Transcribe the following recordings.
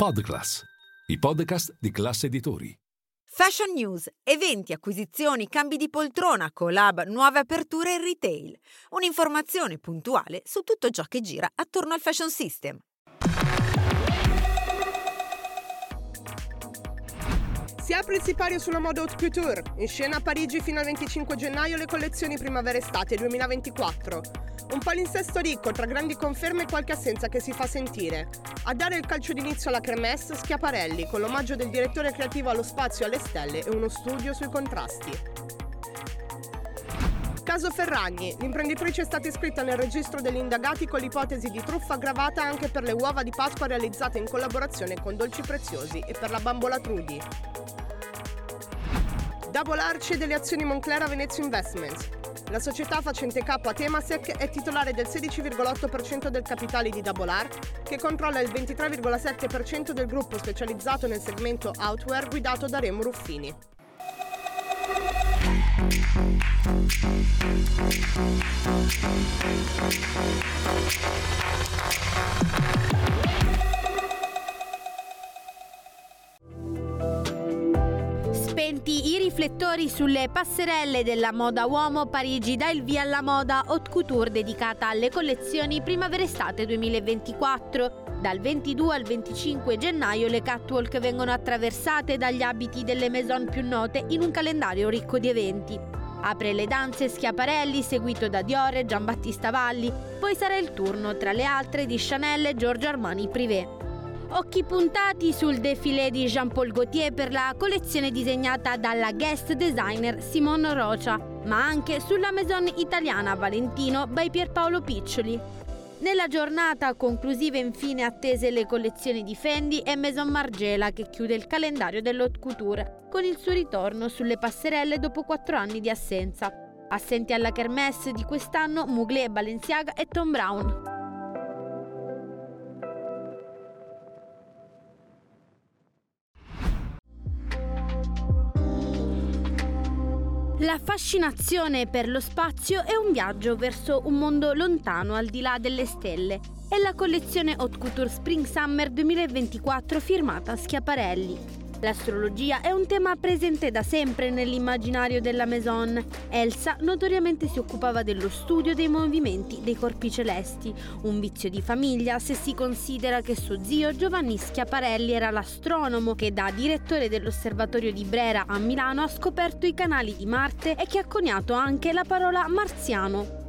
Podclass, i podcast di classe editori. Fashion News, eventi, acquisizioni, cambi di poltrona, collab, nuove aperture in retail. Un'informazione puntuale su tutto ciò che gira attorno al fashion system. Si apre il sipario sulla moda haute couture. In scena a Parigi fino al 25 gennaio le collezioni primavera-estate 2024. Un palinsesto ricco tra grandi conferme e qualche assenza che si fa sentire. A dare il calcio d'inizio alla Cremesse, Schiaparelli, con l'omaggio del direttore creativo allo spazio e alle stelle e uno studio sui contrasti. Caso Ferragni. L'imprenditrice è stata iscritta nel registro degli indagati con l'ipotesi di truffa aggravata anche per le uova di Pasqua realizzate in collaborazione con Dolci Preziosi e per la bambola Trudy. Double Arci delle azioni Moncler a Venezia Investments. La società facente capo a Temasek è titolare del 16,8% del capitale di Double R, che controlla il 23,7% del gruppo specializzato nel segmento outwear guidato da Remo Ruffini. Riflettori sulle passerelle della moda uomo, Parigi dà il via alla moda haute couture dedicata alle collezioni primavera-estate 2024. Dal 22 al 25 gennaio le catwalk vengono attraversate dagli abiti delle maison più note in un calendario ricco di eventi. Apre le danze Schiaparelli, seguito da Dior e Giambattista Valli, poi sarà il turno tra le altre di Chanel e Giorgio Armani Privé. Occhi puntati sul défilé di Jean-Paul Gaultier per la collezione disegnata dalla guest designer Simone Rocia, ma anche sulla maison italiana Valentino by Pierpaolo Piccioli. Nella giornata conclusiva infine attese le collezioni di Fendi e Maison Margiela che chiude il calendario dell'haute couture con il suo ritorno sulle passerelle dopo quattro anni di assenza. Assenti alla kermesse di quest'anno Mugler, Balenciaga e Tom Brown. La fascinazione per lo spazio è un viaggio verso un mondo lontano al di là delle stelle. È la collezione Haute Couture Spring Summer 2024 firmata Schiaparelli. L'astrologia è un tema presente da sempre nell'immaginario della Maison. Elsa notoriamente si occupava dello studio dei movimenti dei corpi celesti, un vizio di famiglia se si considera che suo zio Giovanni Schiaparelli era l'astronomo che da direttore dell'osservatorio di Brera a Milano ha scoperto i canali di Marte e che ha coniato anche la parola marziano,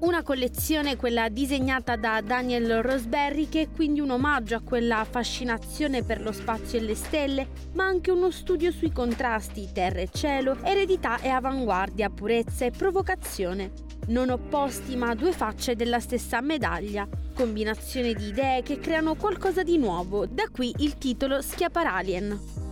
una collezione, quella disegnata da Daniel Roseberry, che è quindi un omaggio a quella fascinazione per lo spazio e le stelle, ma anche uno studio sui contrasti terra e cielo, eredità e avanguardia, purezza e provocazione. Non opposti ma due facce della stessa medaglia, combinazione di idee che creano qualcosa di nuovo, da qui il titolo Schiaparalien.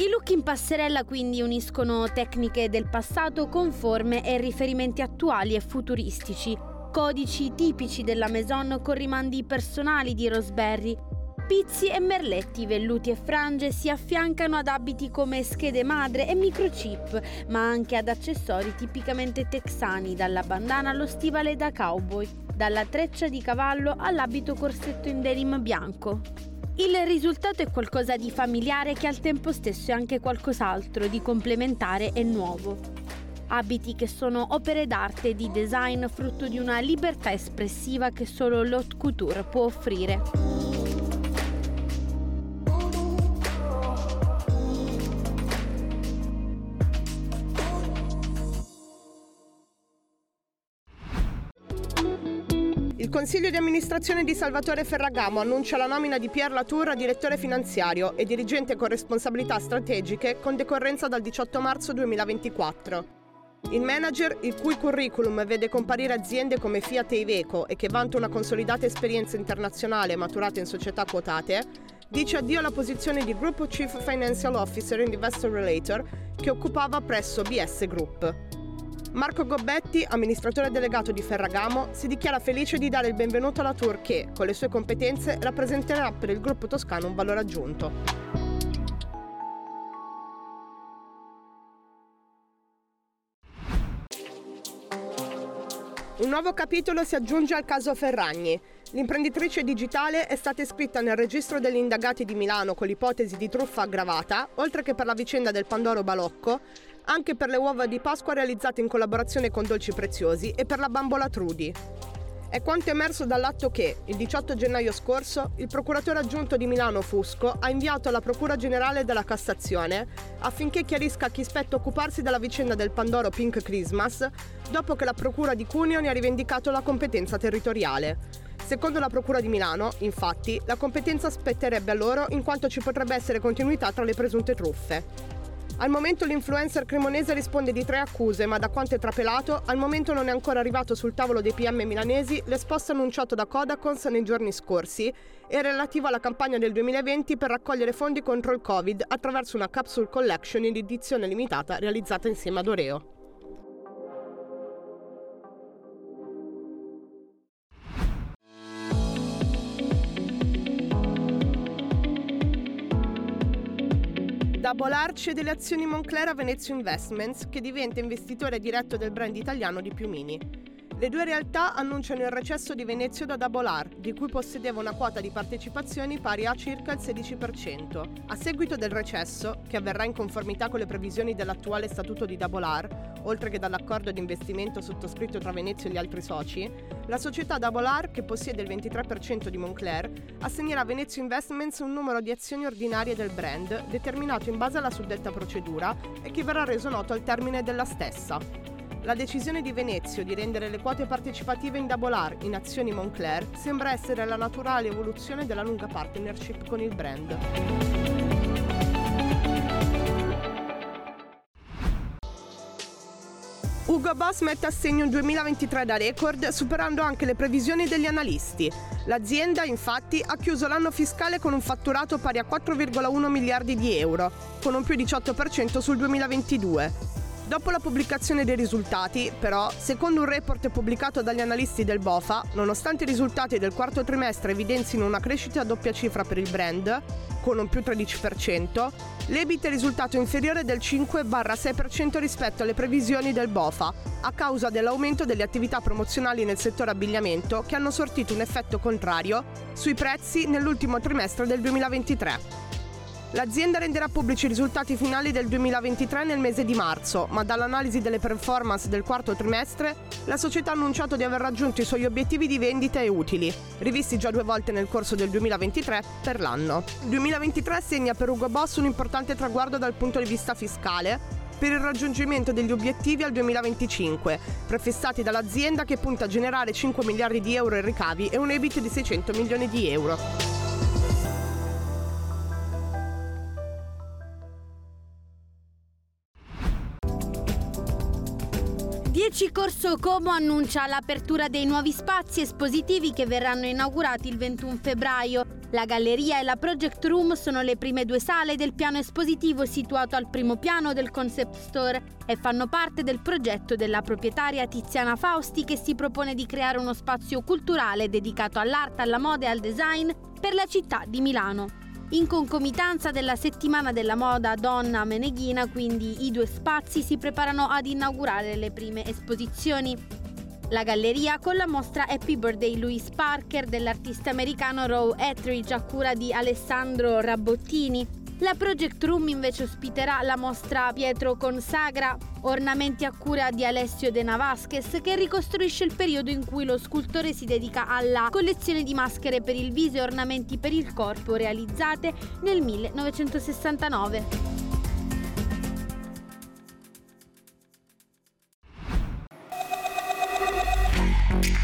I look in passerella quindi uniscono tecniche del passato con forme e riferimenti attuali e futuristici, codici tipici della Maison con rimandi personali di Roseberry. Pizzi e merletti, velluti e frange si affiancano ad abiti come schede madre e microchip, ma anche ad accessori tipicamente texani, dalla bandana allo stivale da cowboy, dalla treccia di cavallo all'abito corsetto in denim bianco. Il risultato è qualcosa di familiare che al tempo stesso è anche qualcos'altro di complementare e nuovo. Abiti che sono opere d'arte e di design frutto di una libertà espressiva che solo l'haute couture può offrire. Il consiglio di amministrazione di Salvatore Ferragamo annuncia la nomina di Pierre Latour a direttore finanziario e dirigente con responsabilità strategiche con decorrenza dal 18 marzo 2024. Il manager, il cui curriculum vede comparire aziende come Fiat e Iveco e che vanta una consolidata esperienza internazionale maturata in società quotate, dice addio alla posizione di Group Chief Financial Officer and Investor Relator che occupava presso BS Group. Marco Gobbetti, amministratore delegato di Ferragamo, si dichiara felice di dare il benvenuto alla Tour che, con le sue competenze, rappresenterà per il gruppo toscano un valore aggiunto. Un nuovo capitolo si aggiunge al caso Ferragni. L'imprenditrice digitale è stata iscritta nel registro degli indagati di Milano con l'ipotesi di truffa aggravata, oltre che per la vicenda del Pandoro Balocco, anche per le uova di Pasqua realizzate in collaborazione con Dolci Preziosi e per la bambola Trudy. È quanto emerso dall'atto che, il 18 gennaio scorso, il procuratore aggiunto di Milano Fusco ha inviato alla Procura Generale della Cassazione affinché chiarisca a chi spetta occuparsi della vicenda del Pandoro Pink Christmas dopo che la Procura di Cuneo ne ha rivendicato la competenza territoriale. Secondo la Procura di Milano, infatti, la competenza spetterebbe a loro in quanto ci potrebbe essere continuità tra le presunte truffe. Al momento l'influencer cremonese risponde di tre accuse, ma da quanto è trapelato, al momento non è ancora arrivato sul tavolo dei PM milanesi l'esposto annunciato da Kodakons nei giorni scorsi e relativo alla campagna del 2020 per raccogliere fondi contro il Covid attraverso una capsule collection in edizione limitata realizzata insieme ad Oreo. Double Bolar cede le azioni Moncler a Venezio Investments, che diventa investitore diretto del brand italiano di Piumini. Le due realtà annunciano il recesso di Venezio da Double R, di cui possedeva una quota di partecipazioni pari a circa il 16%. A seguito del recesso, che avverrà in conformità con le previsioni dell'attuale statuto di Double R, oltre che dall'accordo di investimento sottoscritto tra Venezio e gli altri soci, la società Double R, che possiede il 23% di Moncler, assegnerà a Venezio Investments un numero di azioni ordinarie del brand, determinato in base alla suddetta procedura e che verrà reso noto al termine della stessa. La decisione di Venezio di rendere le quote partecipative in Double R in azioni Moncler sembra essere la naturale evoluzione della lunga partnership con il brand. Ugo Boss mette a segno un 2023 da record, superando anche le previsioni degli analisti. L'azienda, infatti, ha chiuso l'anno fiscale con un fatturato pari a 4,1 miliardi di euro, con un più 18% sul 2022. Dopo la pubblicazione dei risultati, però, secondo un report pubblicato dagli analisti del BOFA, nonostante i risultati del quarto trimestre evidenzino una crescita a doppia cifra per il brand, con un più 13%, l'EBIT è risultato inferiore del 5-6% rispetto alle previsioni del BOFA, a causa dell'aumento delle attività promozionali nel settore abbigliamento che hanno sortito un effetto contrario sui prezzi nell'ultimo trimestre del 2023. L'azienda renderà pubblici i risultati finali del 2023 nel mese di marzo, ma dall'analisi delle performance del quarto trimestre, la società ha annunciato di aver raggiunto i suoi obiettivi di vendita e utili, rivisti già due volte nel corso del 2023 per l'anno. Il 2023 segna per Ugo Boss un importante traguardo dal punto di vista fiscale, per il raggiungimento degli obiettivi al 2025, prefissati dall'azienda che punta a generare 5 miliardi di euro in ricavi e un EBIT di 600 milioni di euro. 10 Corso Como annuncia l'apertura dei nuovi spazi espositivi che verranno inaugurati il 21 febbraio. La galleria e la Project Room sono le prime due sale del piano espositivo situato al primo piano del concept store e fanno parte del progetto della proprietaria Tiziana Fausti che si propone di creare uno spazio culturale dedicato all'arte, alla moda e al design per la città di Milano. In concomitanza della settimana della moda donna meneghina, quindi i due spazi si preparano ad inaugurare le prime esposizioni. La galleria con la mostra Happy Birthday Louis Parker dell'artista americano Row Etheridge a cura di Alessandro Rabottini, la Project Room invece ospiterà la mostra Pietro Consagra, ornamenti a cura di Alessio De Navasquez, che ricostruisce il periodo in cui lo scultore si dedica alla collezione di maschere per il viso e ornamenti per il corpo realizzate nel 1969.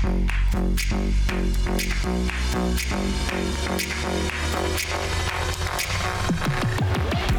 Thank you.